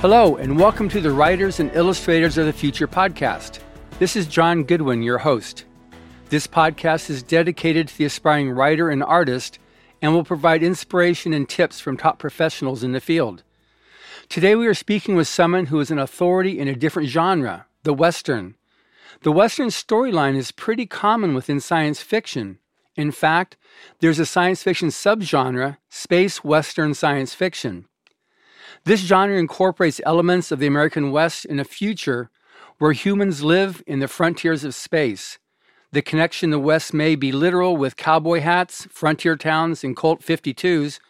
Hello, and welcome to the Writers and Illustrators of the Future podcast. This is John Goodwin, your host. This podcast is dedicated to the aspiring writer and artist and will provide inspiration and tips from top professionals in the field. Today, we are speaking with someone who is an authority in a different genre, the Western. The Western storyline is pretty common within science fiction. In fact, there's a science fiction subgenre, space Western science fiction. This genre incorporates elements of the American West in a future where humans live in the frontiers of space. The connection the West may be literal with cowboy hats, frontier towns, and Colt 52s,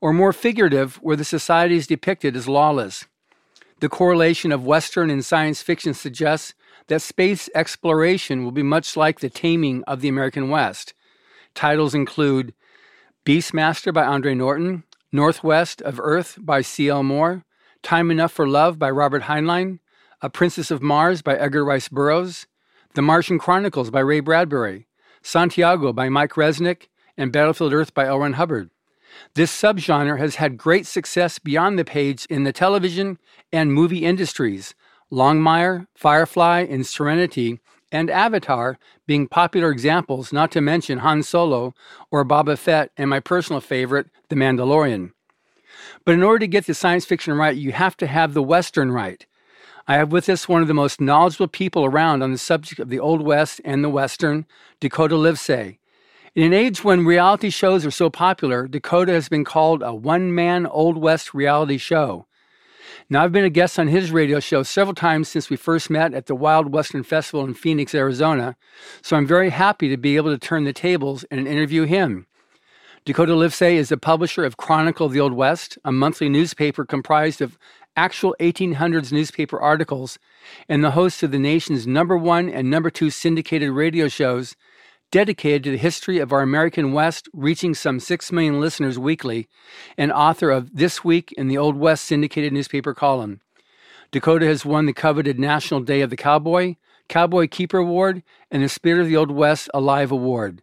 or more figurative where the society is depicted as lawless. The correlation of Western and science fiction suggests that space exploration will be much like the taming of the American West. Titles include Beastmaster by Andre Norton, Northwest of Earth by C.L. Moore, Time Enough for Love by Robert Heinlein, A Princess of Mars by Edgar Rice Burroughs, The Martian Chronicles by Ray Bradbury, Santiago by Mike Resnick, and Battlefield Earth by L. Ron Hubbard. This subgenre has had great success beyond the page in the television and movie industries. Longmire, Firefly, and Serenity and Avatar being popular examples, not to mention Han Solo or Boba Fett, and my personal favorite, The Mandalorian. But in order to get the science fiction right, you have to have the Western right. I have with us one of the most knowledgeable people around on the subject of the Old West and the Western, Dakota Livesay. In an age when reality shows are so popular, Dakota has been called a one man Old West reality show. Now, I've been a guest on his radio show several times since we first met at the Wild Western Festival in Phoenix, Arizona, so I'm very happy to be able to turn the tables and interview him. Dakota Livesay is the publisher of Chronicle of the Old West, a monthly newspaper comprised of actual 1800s newspaper articles, and the host of the nation's number one and number two syndicated radio shows dedicated to the history of our American West, reaching some 6 million listeners weekly, and author of This Week in the Old West syndicated newspaper column. Dakota has won the coveted National Day of the Cowboy, Cowboy Keeper Award, and the Spirit of the Old West Alive Award.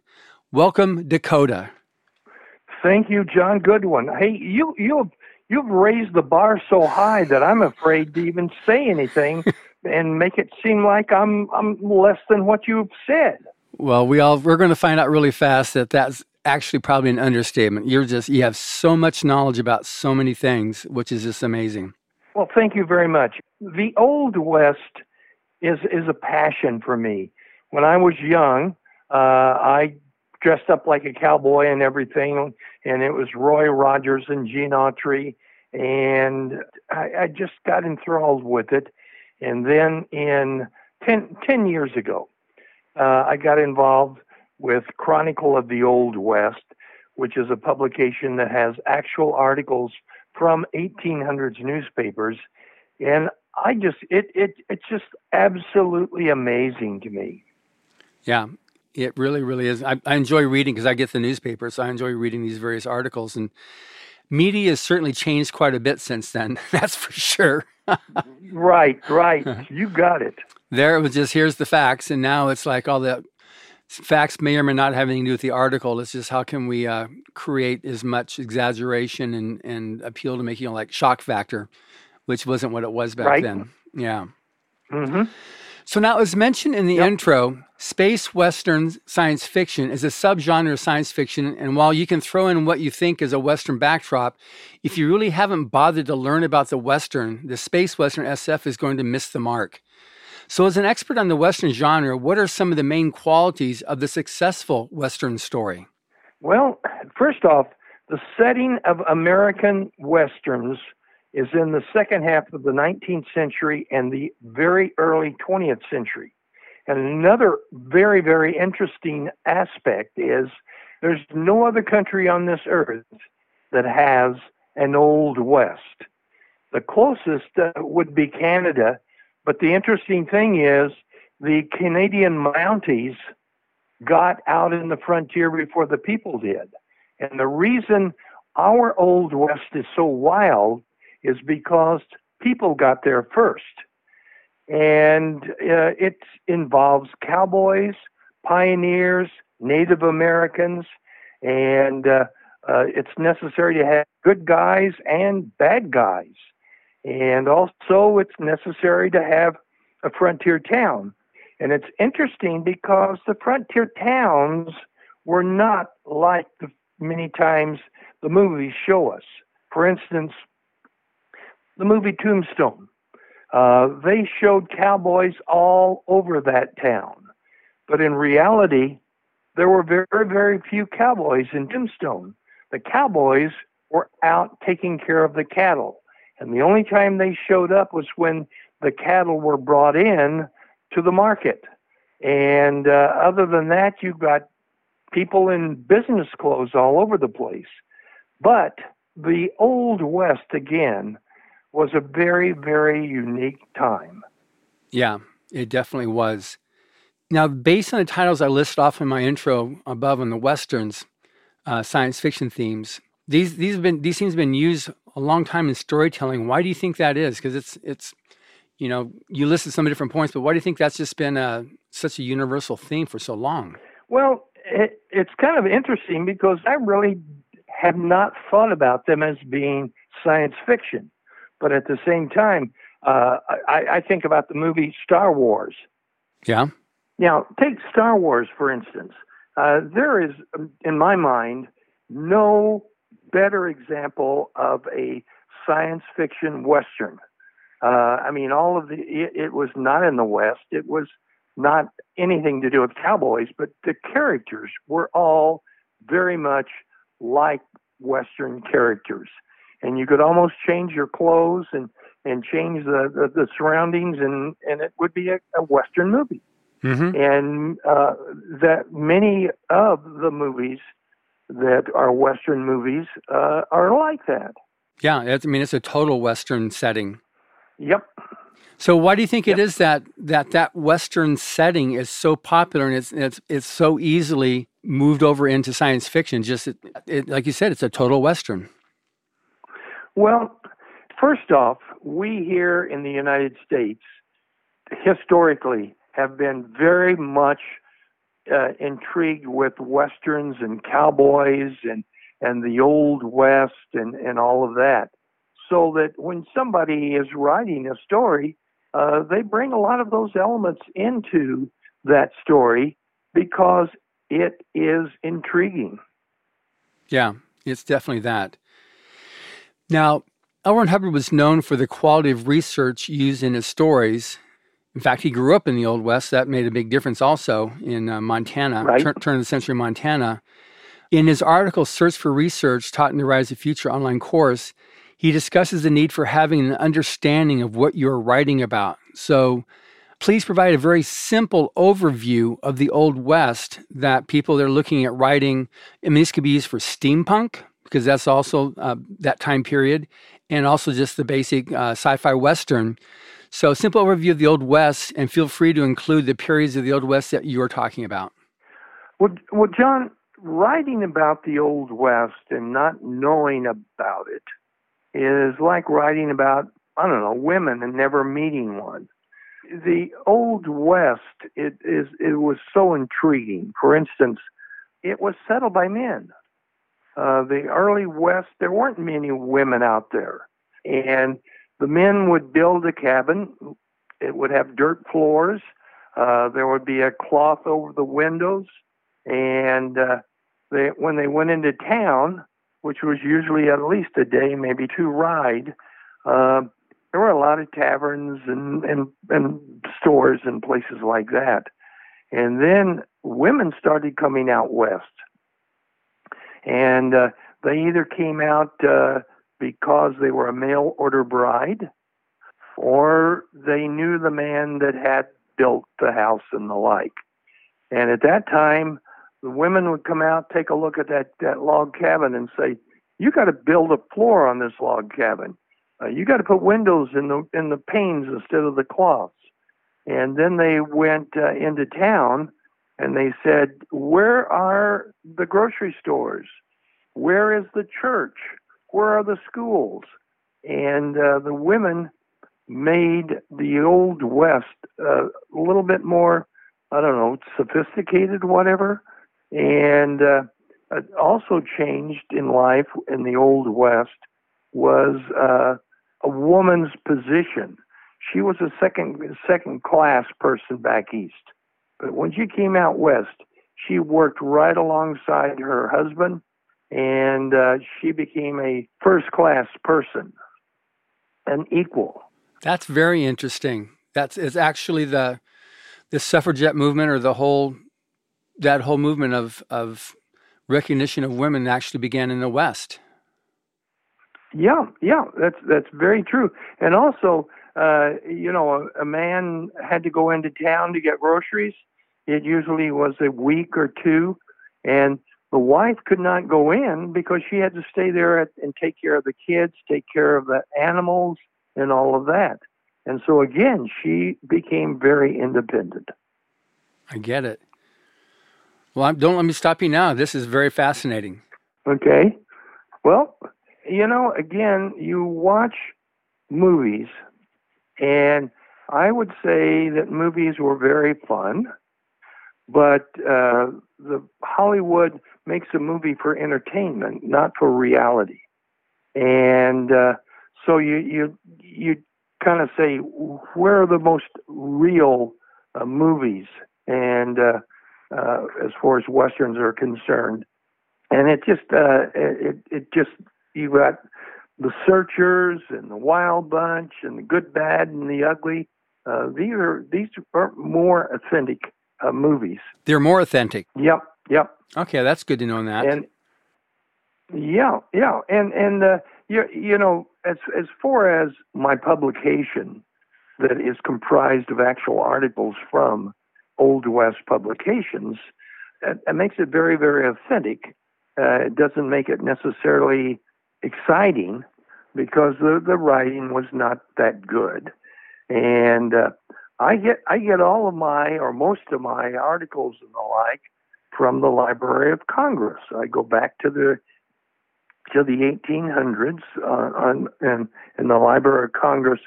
Welcome, Dakota. Thank you, John Goodwin. Hey, you you you've raised the bar so high that I'm afraid to even say anything and make it seem like I'm I'm less than what you've said. Well, we all we're going to find out really fast that that's actually probably an understatement. You're just you have so much knowledge about so many things, which is just amazing. Well, thank you very much. The old west is is a passion for me. When I was young, uh, I dressed up like a cowboy and everything, and it was Roy Rogers and Gene Autry, and I, I just got enthralled with it. And then in 10, 10 years ago, uh, I got involved with Chronicle of the Old West, which is a publication that has actual articles from 1800s newspapers, and I just it it it's just absolutely amazing to me. Yeah, it really really is. I, I enjoy reading because I get the newspaper, so I enjoy reading these various articles and. Media has certainly changed quite a bit since then. That's for sure. right, right. You got it there it was just here's the facts, and now it's like all the facts may or may not have anything to do with the article. It's just how can we uh, create as much exaggeration and, and appeal to make you know like shock factor, which wasn't what it was back right. then. Yeah. Mm-hmm. So now, as mentioned in the yep. intro, space western science fiction is a subgenre of science fiction, and while you can throw in what you think is a western backdrop, if you really haven't bothered to learn about the western, the space western SF is going to miss the mark. So, as an expert on the Western genre, what are some of the main qualities of the successful Western story? Well, first off, the setting of American Westerns is in the second half of the 19th century and the very early 20th century. And another very, very interesting aspect is there's no other country on this earth that has an Old West. The closest uh, would be Canada, but the interesting thing is the Canadian Mounties got out in the frontier before the people did. And the reason our Old West is so wild is because people got there first. And uh, it involves cowboys, pioneers, Native Americans, and uh, uh, it's necessary to have good guys and bad guys. And also, it's necessary to have a frontier town. And it's interesting because the frontier towns were not like the many times the movies show us. For instance, the movie Tombstone. Uh, they showed cowboys all over that town. But in reality, there were very, very few cowboys in Tombstone. The cowboys were out taking care of the cattle. And the only time they showed up was when the cattle were brought in to the market. And uh, other than that, you've got people in business clothes all over the place. But the Old West, again, was a very, very unique time. Yeah, it definitely was. Now, based on the titles I listed off in my intro above on the westerns, uh, science fiction themes, these these have been these themes have been used a long time in storytelling. Why do you think that is? Because it's it's you know you listed some different points, but why do you think that's just been a, such a universal theme for so long? Well, it, it's kind of interesting because I really have not thought about them as being science fiction, but at the same time, uh, I, I think about the movie Star Wars. Yeah. Now, take Star Wars, for instance. Uh, there is, in my mind, no better example of a science fiction Western. Uh, I mean, all of the, it, it, was not in the West. It was not anything to do with cowboys, but the characters were all very much like Western characters. And you could almost change your clothes and, and change the, the, the surroundings, and, and it would be a, a Western movie. Mm-hmm. And uh, that many of the movies that our Western movies uh, are like that. Yeah, I mean it's a total Western setting. Yep. So why do you think yep. it is that that that Western setting is so popular and it's it's it's so easily moved over into science fiction? Just it, it, like you said, it's a total Western. Well, first off, we here in the United States historically have been very much uh, intrigued with westerns and cowboys and and the old west and and all of that so that when somebody is writing a story uh, they bring a lot of those elements into that story because it is intriguing yeah it's definitely that now L. Ron Hubbard was known for the quality of research used in his stories in fact, he grew up in the Old West. That made a big difference also in uh, Montana, right. turn, turn of the century Montana. In his article, Search for Research Taught in the Rise of Future online course, he discusses the need for having an understanding of what you're writing about. So, please provide a very simple overview of the Old West that people that are looking at writing. I mean, this could be used for steampunk because that's also uh, that time period, and also just the basic uh, sci fi Western. So, simple overview of the Old West, and feel free to include the periods of the Old West that you are talking about. Well, well, John, writing about the Old West and not knowing about it is like writing about, I don't know, women and never meeting one. The Old West, it is, it was so intriguing. For instance, it was settled by men. Uh, the early West, there weren't many women out there, and the men would build a cabin. It would have dirt floors. Uh, there would be a cloth over the windows, and uh, they, when they went into town, which was usually at least a day, maybe two ride, uh, there were a lot of taverns and, and and stores and places like that. And then women started coming out west, and uh, they either came out uh, because they were a mail order bride or they knew the man that had built the house and the like. And at that time, the women would come out, take a look at that, that log cabin, and say, "You got to build a floor on this log cabin. Uh, you got to put windows in the in the panes instead of the cloths." And then they went uh, into town, and they said, "Where are the grocery stores? Where is the church? where are the schools? And uh, the women made the Old West uh, a little bit more, I don't know, sophisticated, whatever. And uh, also changed in life in the Old West was uh, a woman's position. She was a second second class person back east. But when she came out west, she worked right alongside her husband and uh, she became a first class person, an equal. That's very interesting. That's is actually the the suffragette movement or the whole that whole movement of of recognition of women actually began in the West. Yeah, yeah, that's that's very true. And also, uh, you know, a, a man had to go into town to get groceries. It usually was a week or two, and the wife could not go in because she had to stay there at, and take care of the kids, take care of the animals, and all of that. And so again, she became very independent. I get it. Well, don't let me stop you now. This is very fascinating. Okay. Well, you know, again, you watch movies, and I would say that movies were very fun, but uh, the Hollywood makes a movie for entertainment, not for reality, and uh, so you you you kind of say where are the most real uh, movies, and uh, uh, as far as westerns are concerned, and it just uh, it it just you got the Searchers and the Wild Bunch and the Good, Bad, and the Ugly. Uh, these are these are more authentic uh, movies. They're more authentic. Yep, yep. Okay, that's good to know that. And yeah, yeah, and and uh, you you know as as far as my publication that is comprised of actual articles from Old West publications, it, it makes it very very authentic. Uh, it doesn't make it necessarily exciting because the, the writing was not that good. And uh, I get I get all of my or most of my articles and the like from the Library of Congress. I go back to the to the 1800s uh, on and in the Library of Congress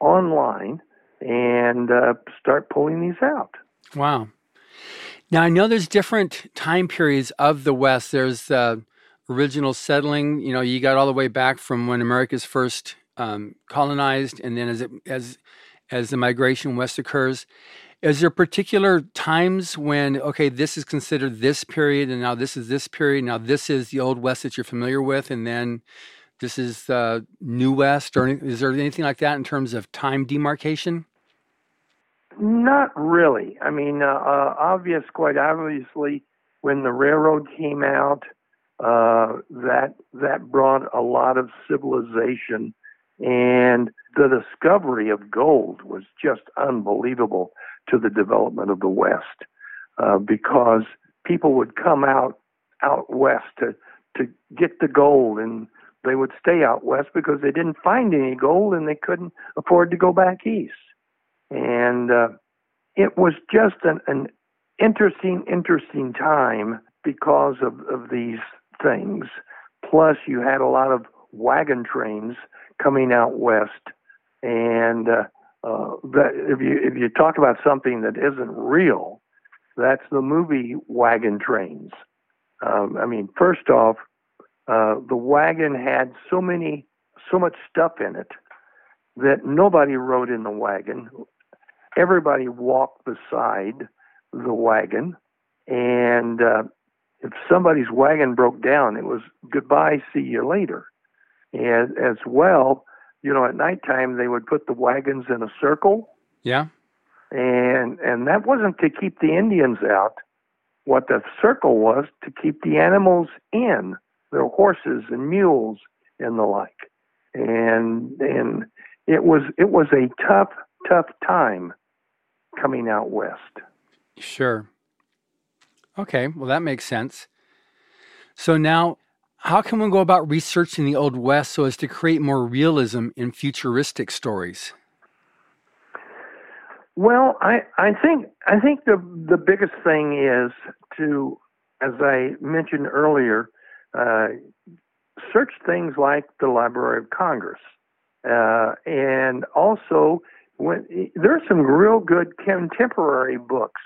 online and uh, start pulling these out. Wow. Now I know there's different time periods of the West. There's uh, original settling. You know, you got all the way back from when America's first um, colonized, and then as it as as the migration west occurs. Is there particular times when okay, this is considered this period, and now this is this period, now this is the old west that you're familiar with, and then this is the new west, or is there anything like that in terms of time demarcation? Not really. I mean, uh, uh, obvious, quite obviously, when the railroad came out, uh, that that brought a lot of civilization, and the discovery of gold was just unbelievable to the development of the West, uh, because people would come out out west to to get the gold, and they would stay out west because they didn't find any gold and they couldn't afford to go back east, and uh, it was just an, an interesting, interesting time because of, of these things. Plus, you had a lot of wagon trains coming out west, and uh, uh, that if you if you talk about something that isn't real, that's the movie wagon trains. Um, I mean, first off, uh, the wagon had so many so much stuff in it that nobody rode in the wagon. Everybody walked beside the wagon, and uh, if somebody's wagon broke down, it was goodbye, see you later. And as well, you know, at nighttime they would put the wagons in a circle. Yeah. And and that wasn't to keep the Indians out. What the circle was to keep the animals in, their horses and mules and the like. And and it was it was a tough, tough time coming out west. Sure. Okay, well, that makes sense. So now, how can one go about researching the Old West so as to create more realism in futuristic stories? Well, I, I think I think the the biggest thing is to, as I mentioned earlier, uh, search things like the Library of Congress, uh, and also when there are some real good contemporary books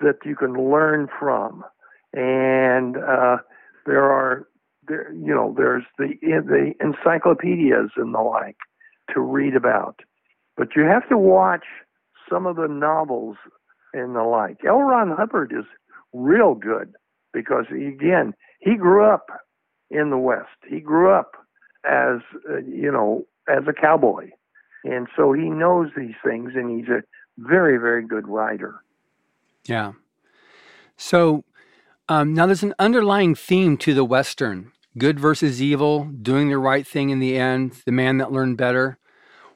that you can learn from. And uh, there are, there, you know, there's the the encyclopedias and the like. to read about. But you have to watch some of the novels and the like. L. Ron Hubbard is real good because, again, he grew up in the West. He grew up as, uh, you know, as a cowboy. And so he knows these things and he's a very, very good writer. Yeah. So um, now there's an underlying theme to the Western good versus evil, doing the right thing in the end, the man that learned better.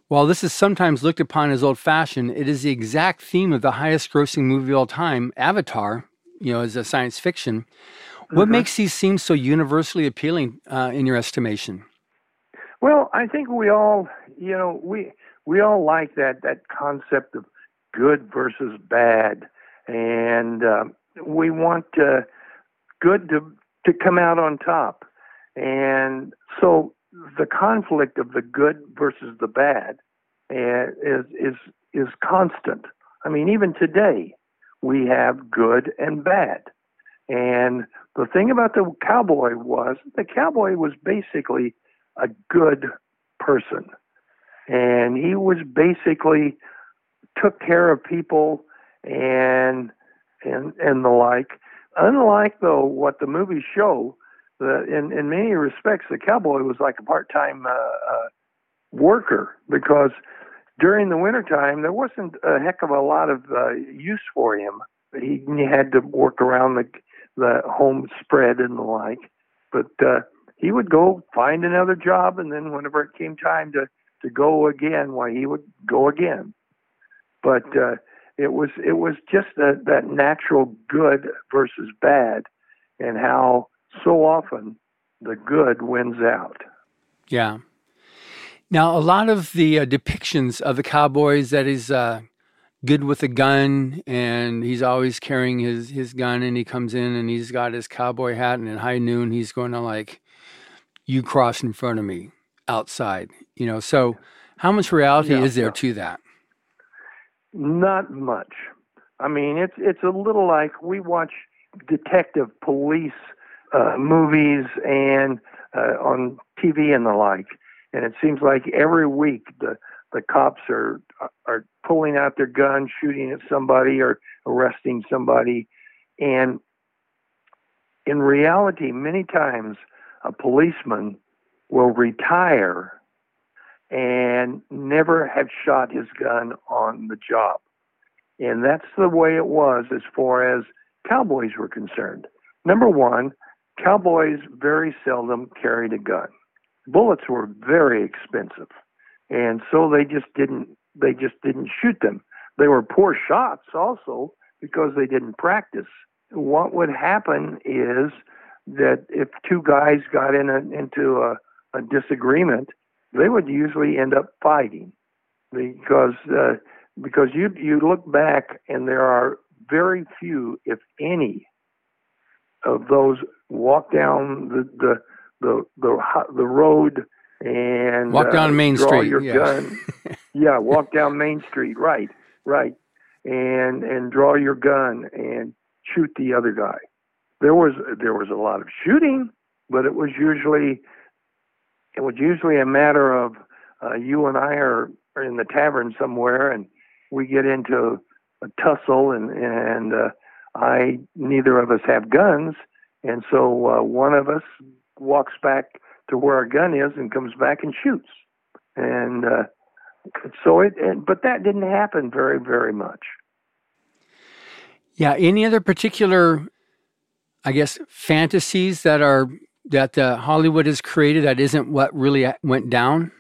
While this is sometimes looked upon as old fashioned, it is the exact theme of the highest grossing movie of all time, Avatar, you know, as a science fiction. What mm-hmm. makes these seem so universally appealing uh, in your estimation? Well, I think we all, you know, we we all like that that concept of good versus bad, and uh, we want uh, good to to come out on top. And so the conflict of the good versus the bad uh, is is is constant. I mean, even today we have good and bad. And the thing about the cowboy was the cowboy was basically a good person. And he was basically took care of people and and and the like. Unlike though what the movies show, the, in in many respects, the cowboy was like a part-time uh, uh, worker because during the wintertime there wasn't a heck of a lot of uh, use for him. He, he had to work around the the home spread and the like, but uh, he would go find another job, and then whenever it came time to to go again, why he would go again. But uh, it was it was just that that natural good versus bad, and how so often the good wins out. Yeah. Now, a lot of the uh, depictions of the cowboys that is uh, good with a gun, and he's always carrying his his gun, and he comes in and he's got his cowboy hat, and at high noon he's going to like, "You cross in front of me outside," you know. So, how much reality yeah, is there yeah. to that? Not much. I mean, it's it's a little like we watch detective police uh, movies and uh, on TV and the like, and it seems like every week the the cops are are pulling out their guns, shooting at somebody, or arresting somebody, and in reality, many times a policeman will retire and never have shot his gun on the job. And that's the way it was as far as cowboys were concerned. Number one, cowboys very seldom carried a gun. Bullets were very expensive. And so they just didn't they just didn't shoot them. They were poor shots also because they didn't practice. What would happen is that if two guys got in a, into a, a disagreement, they would usually end up fighting because uh, because you you look back and there are very few, if any, of those walk down the the the the, the road and walk down uh, Main draw Street. Your yeah. gun. yeah, walk down Main Street. Right, right, and and draw your gun and shoot the other guy. There was there was a lot of shooting, but it was usually it was usually a matter of uh, you and I are, are in the tavern somewhere, and we get into a tussle, and and uh, I neither of us have guns, and so uh, one of us walks back to where our gun is and comes back and shoots, and uh, so it. And, but that didn't happen very very much. Yeah. Any other particular, I guess, fantasies that are that uh, Hollywood has created that isn't what really went down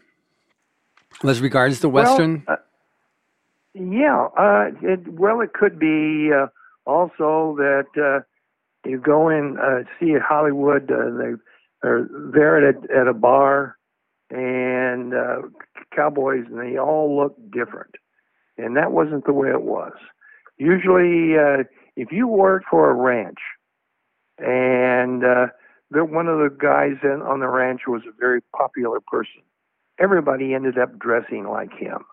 as regards the Western? Well, uh, yeah, uh, it, well, it could be uh, also that uh, you go in, uh, see Hollywood, uh, they are there at at a bar, and uh, cowboys, and they all look different. And that wasn't the way it was. Usually, uh, if you worked for a ranch, and that one of the guys in, on the ranch was a very popular person. Everybody ended up dressing like him.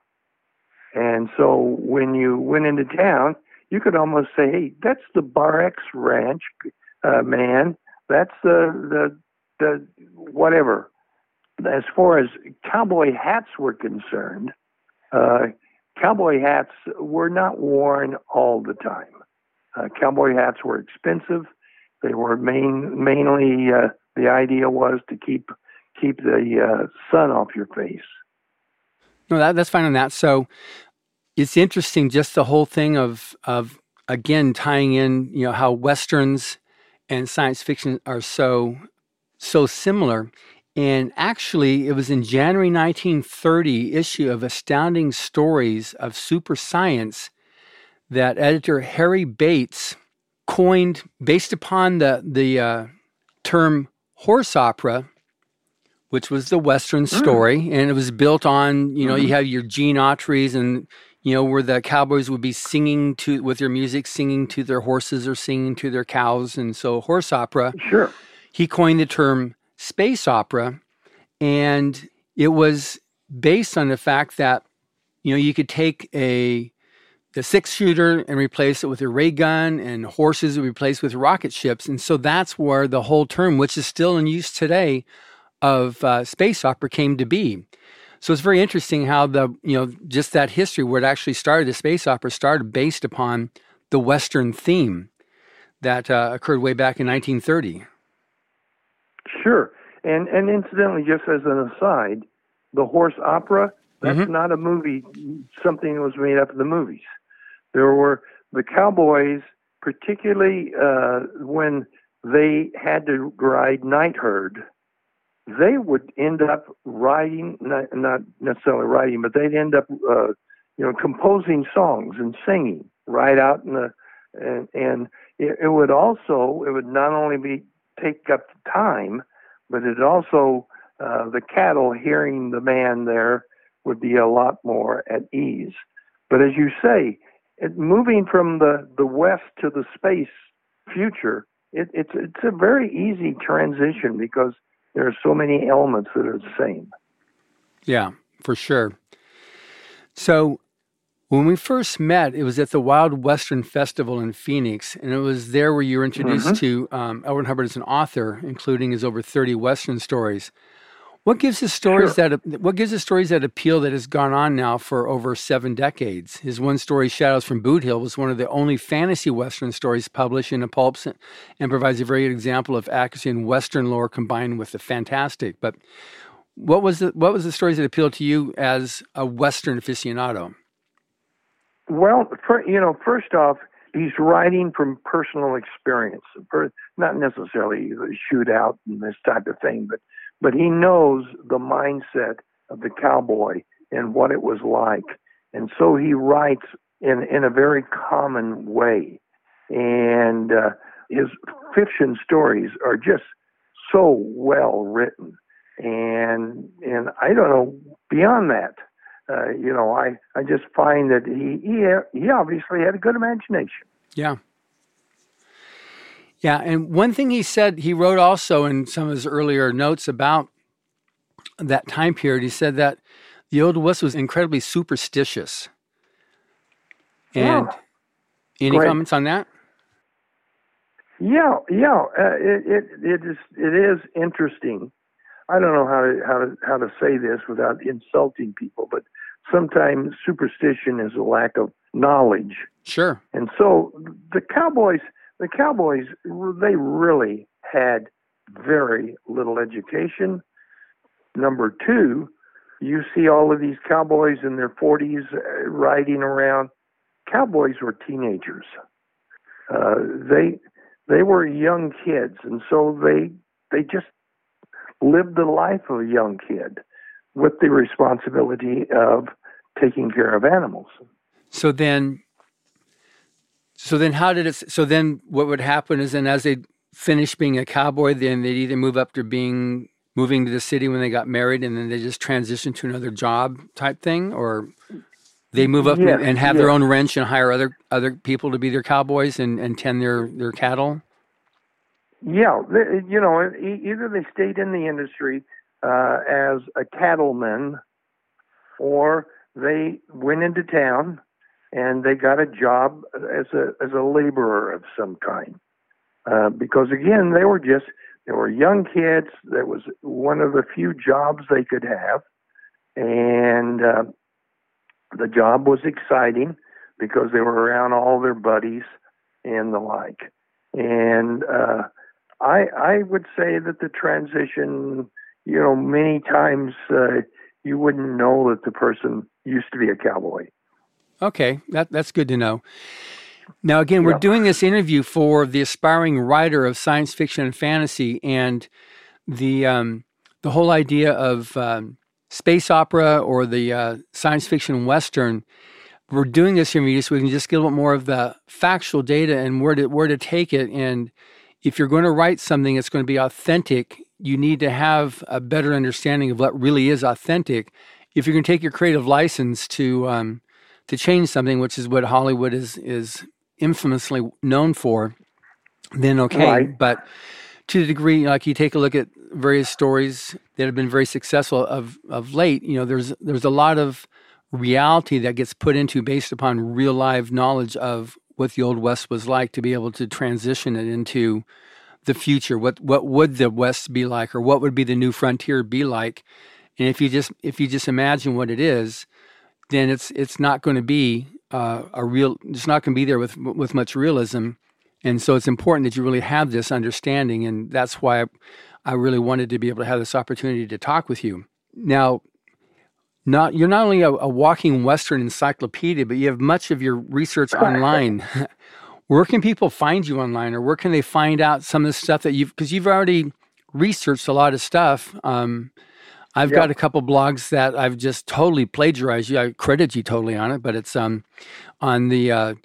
And so when you went into town, you could almost say, "Hey, that's the Bar X Ranch uh, man. That's the the the whatever." as far as cowboy hats were concerned, uh, cowboy hats were not worn all the time. Uh, cowboy hats were expensive. They were main, mainly uh, the idea was to keep keep the uh, sun off your face. No, that, that's fine on that. So it's interesting, just the whole thing of of again tying in, you know, how westerns and science fiction are so so similar. And actually, it was in January 1930 issue of Astounding Stories of Super Science that editor Harry Bates coined, based upon the the uh, term horse opera, which was the Western hmm. story, mm. and it was built on you know mm-hmm. you have your Gene Autry's and you know where the cowboys would be singing to with their music, singing to their horses or singing to their cows, and so horse opera. Sure. He coined the term space opera, and it was based on the fact that you know you could take a the six shooter and replace it with a ray gun, and horses replaced with rocket ships, and so that's where the whole term, which is still in use today, of uh, space opera came to be. So it's very interesting how the you know just that history where it actually started, the space opera started based upon the Western theme that uh, occurred way back in 1930. Sure. And and incidentally, just as an aside, the horse opera, that's mm-hmm. not a movie, something that was made up in the movies. There were the cowboys, particularly uh, when they had to ride night herd, they would end up writing, not, not necessarily writing, but they'd end up, uh, you know, composing songs and singing right out in the, and, and it, it would also, it would not only be take up time, but it also uh, the cattle hearing the man there would be a lot more at ease. But as you say, it, moving from the, the west to the space future, it, it's it's a very easy transition because there are so many elements that are the same. Yeah, for sure. So when we first met, it was at the Wild Western Festival in Phoenix, and it was there where you were introduced mm-hmm. to um. Ron Hubbard as an author, including his over thirty Western stories. What gives his stories sure. that what gives his stories that appeal that has gone on now for over seven decades? His one story, "Shadows from Boot Hill," was one of the only fantasy Western stories published in a pulp, and provides a very good example of accuracy in Western lore combined with the fantastic. But what was the what was the stories that appealed to you as a Western aficionado? Well, for, you know, first off, he's writing from personal experience, not necessarily the shootout and this type of thing, but but he knows the mindset of the cowboy and what it was like, and so he writes in in a very common way, and uh, his fiction stories are just so well written, and and I don't know beyond that uh, you know, I, I just find that he, he he obviously had a good imagination. Yeah. Yeah, and one thing he said he wrote also in some of his earlier notes about that time period, he said that the Old West was incredibly superstitious. And yeah. any Great. comments on that? Yeah, yeah, uh, it, it it is it is interesting. I don't know how to how to how to say this without insulting people, but sometimes superstition is a lack of knowledge. Sure. And so the Cowboys, the Cowboys, they really had very little education. Number two, you see all of these cowboys in their 40s uh, riding around. Cowboys were teenagers. Uh, they they were young kids, and so they they just lived the life of a young kid with the responsibility of taking care of animals. So then, so then, how did it? So then, what would happen is, then as they finish being a cowboy, then they'd either move up to being moving to the city when they got married, and then they just transition to another job type thing, or they move up yes, and have yes. their own ranch and hire other other people to be their cowboys and, and tend their their cattle. Yeah, you know, either they stayed in the industry uh, as a cattleman, or they went into town and they got a job as a as a laborer of some kind. Uh, because again, they were just they were young kids. That was one of the few jobs they could have, and uh, the job was exciting because they were around all their buddies and the like. And uh, I I would say that the transition, you know, many times uh, you wouldn't know that the person used to be a cowboy. Okay, that that's good to know. Now, again, we're doing this interview for the aspiring writer of science fiction and fantasy, and the um, the whole idea of um, space opera or the uh, science fiction western. We're doing this here, so we can just get a little bit more of the factual data and where to where to take it. And if you're going to write something that's going to be authentic, you need to have a better understanding of what really is authentic. If you're going to take your creative license to um, to change something, which is what Hollywood is is infamously known for, then okay. Right. But to the degree, like you take a look at various stories that have been very successful of of late, you know, there's there's a lot of reality that gets put into based upon real live knowledge of what the old west was like to be able to transition it into the future what what would the west be like or what would be the new frontier be like and if you just if you just imagine what it is then it's it's not going to be uh, a real. It's not going to be there with with much realism, and so it's important that you really have this understanding, and that's why I, I really wanted to be able to have this opportunity to talk with you. Now, not you're not only a, a walking Western encyclopedia, but you have much of your research online. where can people find you online, or where can they find out some of the stuff that you've because you've already researched a lot of stuff. Um, I've got a couple blogs that I've just totally plagiarized you. I credit you totally on it, but it's um on the uh,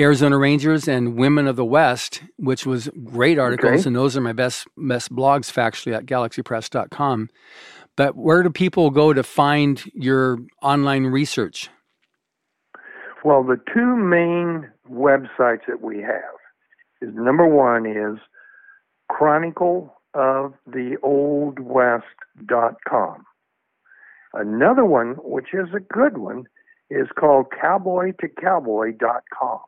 Arizona Rangers and Women of the West, which was great articles, okay. and those are my best best blogs factually at galaxypress.com. But where do people go to find your online research? Well, the two main websites that we have is number one is Chronicle of the Old West.com. Another one, which is a good one, is called cowboytocowboy.com.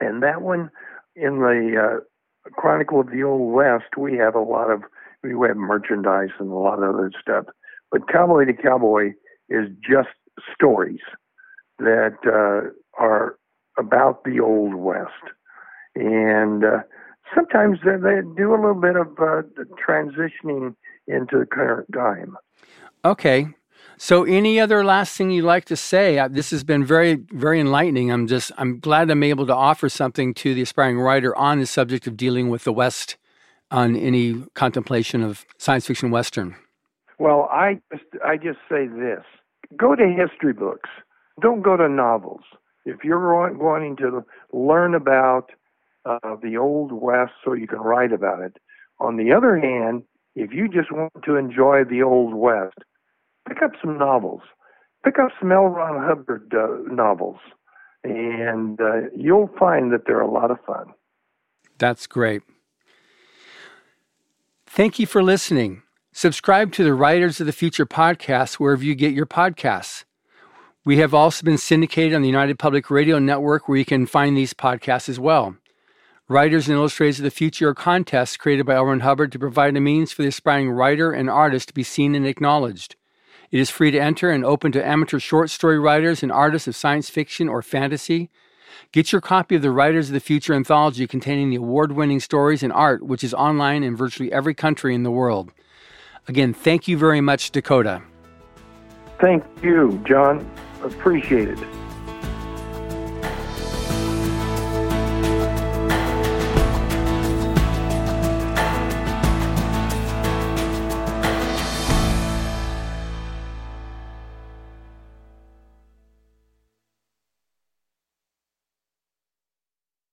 And that one, in the uh, Chronicle of the Old West, we have a lot of, we have merchandise and a lot of other stuff. But Cowboy to Cowboy is just stories that uh, are about the Old West. And uh, sometimes they, they do a little bit of uh, transitioning into the current time. Okay. So, any other last thing you'd like to say? Uh, this has been very, very enlightening. I'm just, I'm glad I'm able to offer something to the aspiring writer on the subject of dealing with the West on any contemplation of science fiction Western. Well, I just, I just say this go to history books, don't go to novels. If you're wanting to learn about uh, the Old West so you can write about it. On the other hand, if you just want to enjoy the Old West, pick up some novels. Pick up some L. Ron Hubbard uh, novels, and uh, you'll find that they're a lot of fun. That's great. Thank you for listening. Subscribe to the Writers of the Future podcast wherever you get your podcasts. We have also been syndicated on the United Public Radio Network where you can find these podcasts as well. Writers and Illustrators of the Future are contests created by L. Hubbard to provide a means for the aspiring writer and artist to be seen and acknowledged. It is free to enter and open to amateur short story writers and artists of science fiction or fantasy. Get your copy of the Writers of the Future anthology containing the award winning stories and art, which is online in virtually every country in the world. Again, thank you very much, Dakota. Thank you, John. Appreciate it.